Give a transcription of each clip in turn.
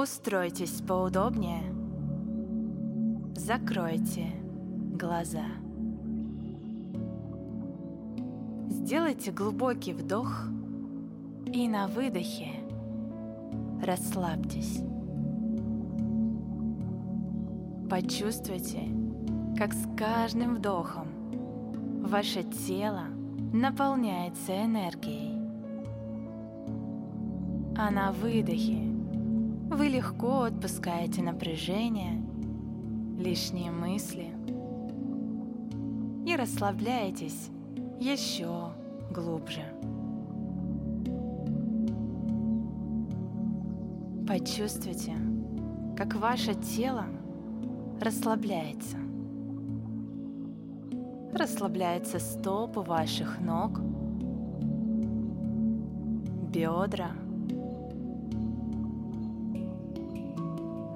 Устройтесь поудобнее. Закройте глаза. Сделайте глубокий вдох и на выдохе расслабьтесь. Почувствуйте, как с каждым вдохом ваше тело наполняется энергией. А на выдохе вы легко отпускаете напряжение, лишние мысли и расслабляетесь еще глубже. Почувствуйте, как ваше тело расслабляется. Расслабляются стопы ваших ног, бедра.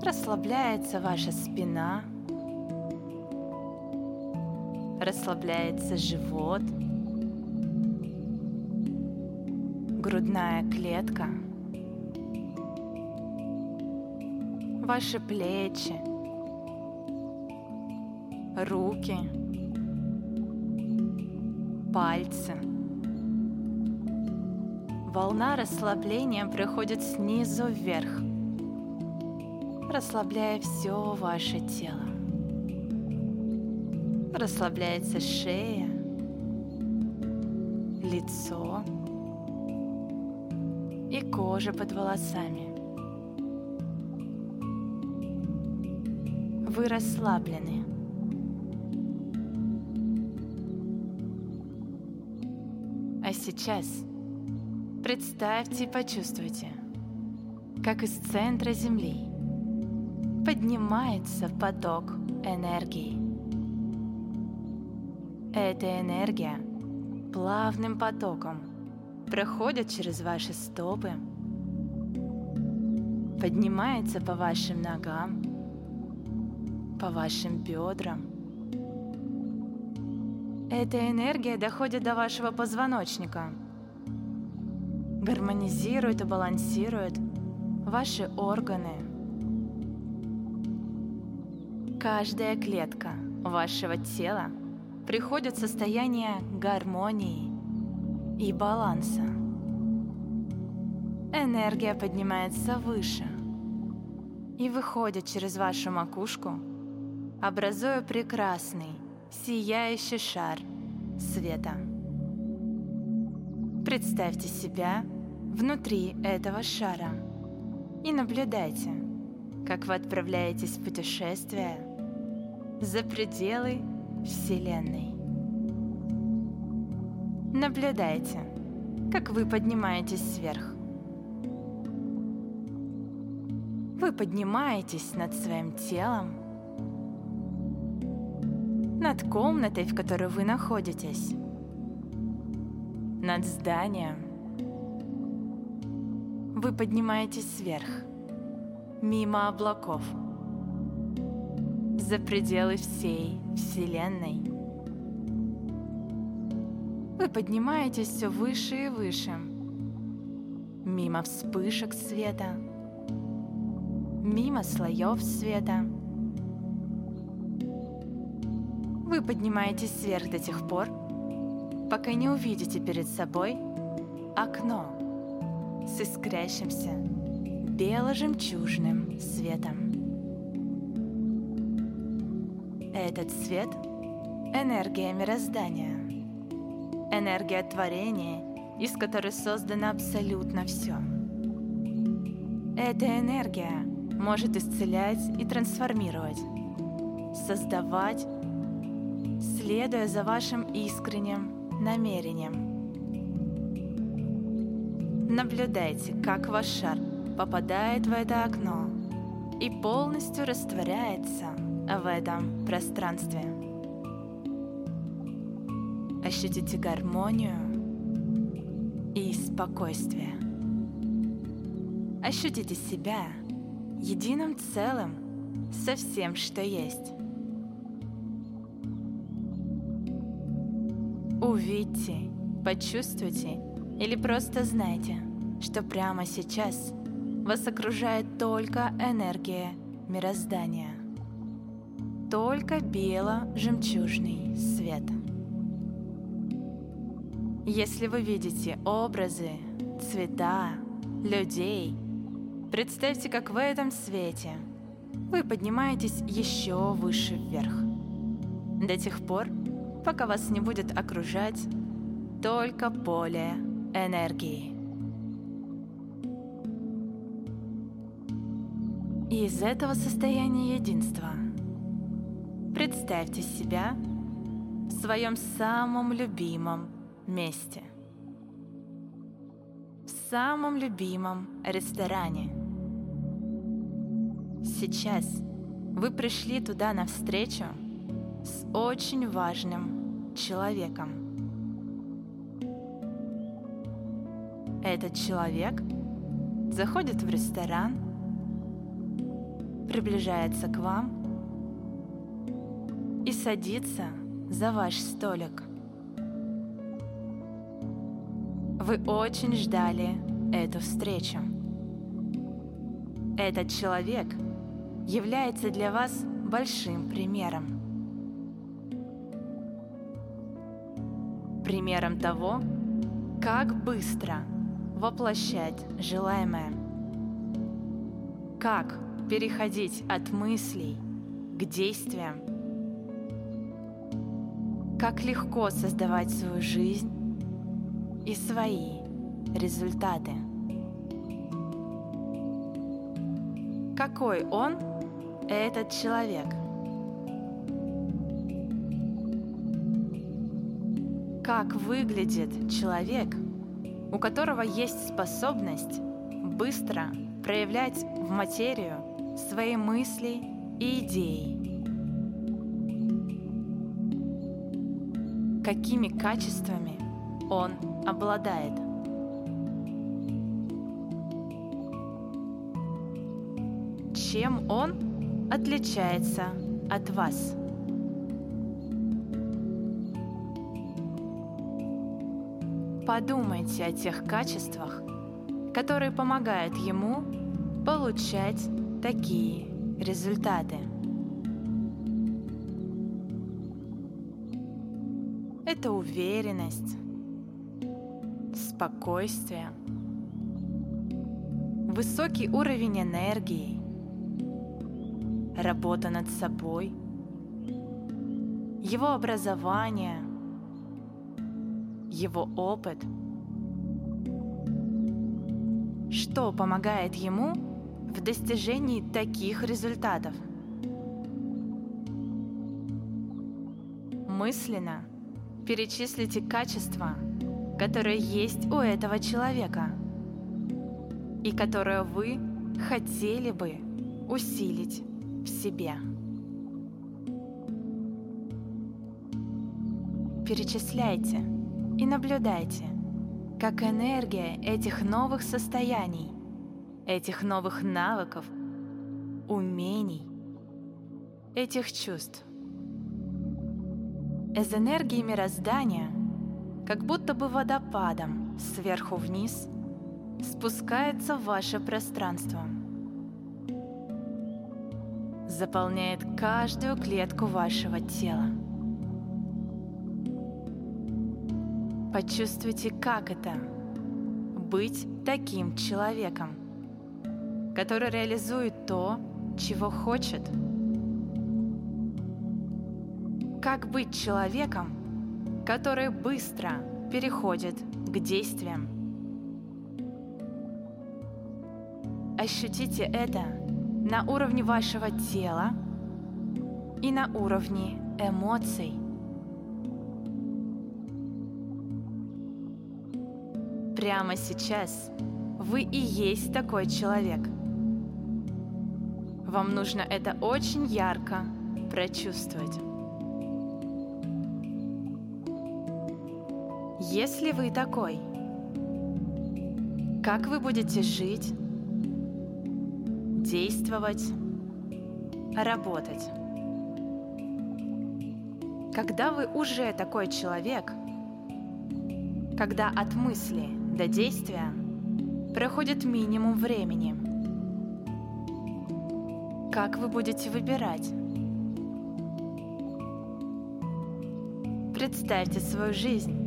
Расслабляется ваша спина. Расслабляется живот. Грудная клетка. Ваши плечи руки, пальцы. Волна расслабления проходит снизу вверх, расслабляя все ваше тело. Расслабляется шея, лицо и кожа под волосами. Вы расслаблены. А сейчас представьте и почувствуйте, как из центра Земли поднимается поток энергии. Эта энергия плавным потоком проходит через ваши стопы, поднимается по вашим ногам, по вашим бедрам, эта энергия доходит до вашего позвоночника, гармонизирует и балансирует ваши органы. Каждая клетка вашего тела приходит в состояние гармонии и баланса. Энергия поднимается выше и выходит через вашу макушку, образуя прекрасный сияющий шар света. Представьте себя внутри этого шара и наблюдайте, как вы отправляетесь в путешествие за пределы Вселенной. Наблюдайте, как вы поднимаетесь вверх. Вы поднимаетесь над своим телом над комнатой, в которой вы находитесь, над зданием. Вы поднимаетесь вверх, мимо облаков, за пределы всей Вселенной. Вы поднимаетесь все выше и выше, мимо вспышек света, мимо слоев света – Вы поднимаетесь вверх до тех пор, пока не увидите перед собой окно с искрящимся бело-жемчужным светом. Этот свет — энергия мироздания, энергия творения, из которой создано абсолютно все. Эта энергия может исцелять и трансформировать, создавать следуя за вашим искренним намерением. Наблюдайте, как ваш шар попадает в это окно и полностью растворяется в этом пространстве. Ощутите гармонию и спокойствие. Ощутите себя единым целым со всем, что есть. Увидьте, почувствуйте или просто знайте, что прямо сейчас вас окружает только энергия мироздания. Только бело-жемчужный свет. Если вы видите образы, цвета, людей, представьте, как в этом свете вы поднимаетесь еще выше вверх. До тех пор, пока вас не будет окружать только поле энергии. И из этого состояния единства представьте себя в своем самом любимом месте. В самом любимом ресторане. Сейчас вы пришли туда навстречу с очень важным человеком. Этот человек заходит в ресторан, приближается к вам и садится за ваш столик. Вы очень ждали эту встречу. Этот человек является для вас большим примером. Примером того, как быстро воплощать желаемое. Как переходить от мыслей к действиям. Как легко создавать свою жизнь и свои результаты. Какой он, этот человек? Как выглядит человек, у которого есть способность быстро проявлять в материю свои мысли и идеи? Какими качествами он обладает. Чем он отличается от вас? Подумайте о тех качествах, которые помогают ему получать такие результаты. Это уверенность, спокойствие, высокий уровень энергии, работа над собой, его образование, его опыт. Что помогает ему в достижении таких результатов? Мысленно перечислите качества, которое есть у этого человека и которое вы хотели бы усилить в себе. Перечисляйте и наблюдайте, как энергия этих новых состояний, этих новых навыков, умений, этих чувств из энергии мироздания – как будто бы водопадом сверху вниз спускается в ваше пространство. Заполняет каждую клетку вашего тела. Почувствуйте, как это — быть таким человеком, который реализует то, чего хочет. Как быть человеком, который быстро переходит к действиям. Ощутите это на уровне вашего тела и на уровне эмоций. Прямо сейчас вы и есть такой человек. Вам нужно это очень ярко прочувствовать. Если вы такой, как вы будете жить, действовать, работать? Когда вы уже такой человек, когда от мысли до действия проходит минимум времени, Как вы будете выбирать? Представьте свою жизнь,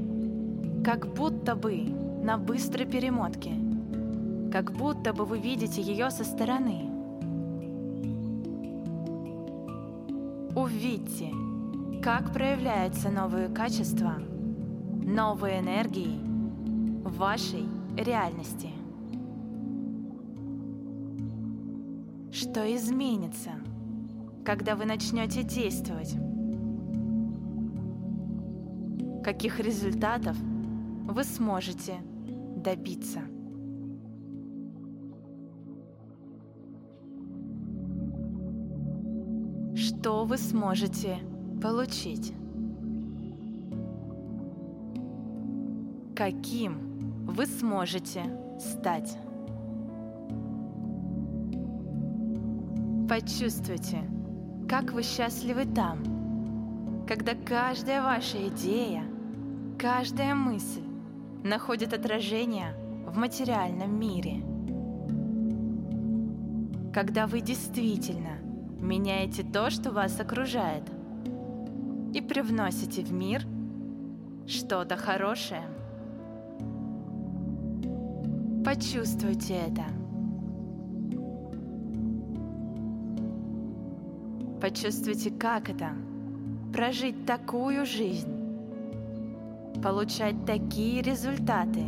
как будто бы на быстрой перемотке, как будто бы вы видите ее со стороны. Увидьте, как проявляются новые качества, новые энергии в вашей реальности. Что изменится, когда вы начнете действовать? Каких результатов вы сможете добиться? Что вы сможете получить? Каким вы сможете стать? Почувствуйте, как вы счастливы там, когда каждая ваша идея, каждая мысль находит отражение в материальном мире. Когда вы действительно меняете то, что вас окружает, и привносите в мир что-то хорошее. Почувствуйте это. Почувствуйте, как это – прожить такую жизнь, получать такие результаты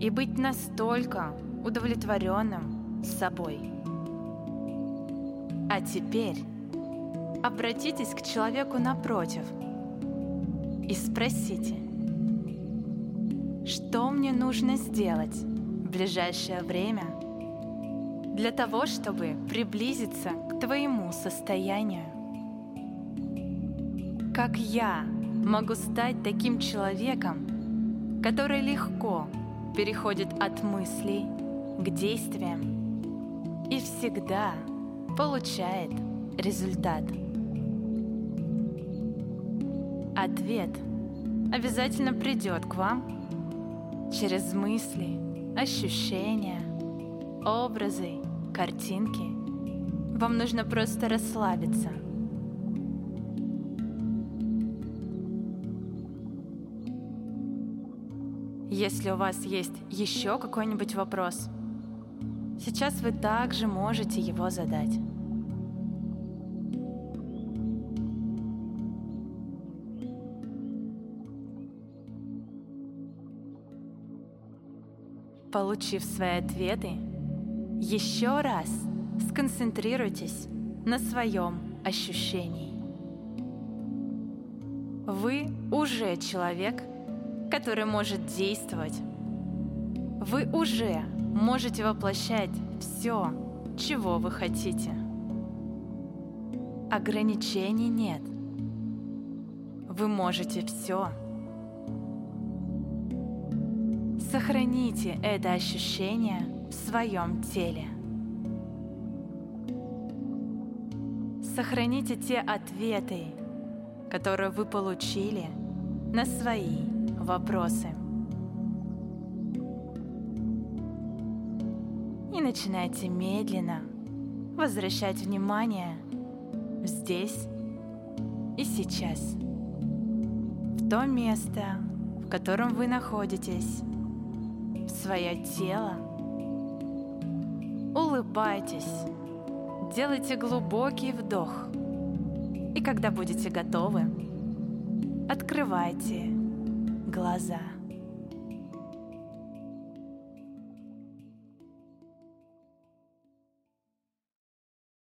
и быть настолько удовлетворенным собой. А теперь обратитесь к человеку напротив и спросите, что мне нужно сделать в ближайшее время – для того, чтобы приблизиться к твоему состоянию. Как я могу стать таким человеком, который легко переходит от мыслей к действиям и всегда получает результат? Ответ обязательно придет к вам через мысли, ощущения, образы картинки. Вам нужно просто расслабиться. Если у вас есть еще какой-нибудь вопрос, сейчас вы также можете его задать. Получив свои ответы, еще раз сконцентрируйтесь на своем ощущении. Вы уже человек, который может действовать. Вы уже можете воплощать все, чего вы хотите. Ограничений нет. Вы можете все. Сохраните это ощущение – в своем теле. Сохраните те ответы, которые вы получили на свои вопросы. И начинайте медленно возвращать внимание здесь и сейчас, в то место, в котором вы находитесь, в свое тело – улыбайтесь, делайте глубокий вдох. И когда будете готовы, открывайте глаза.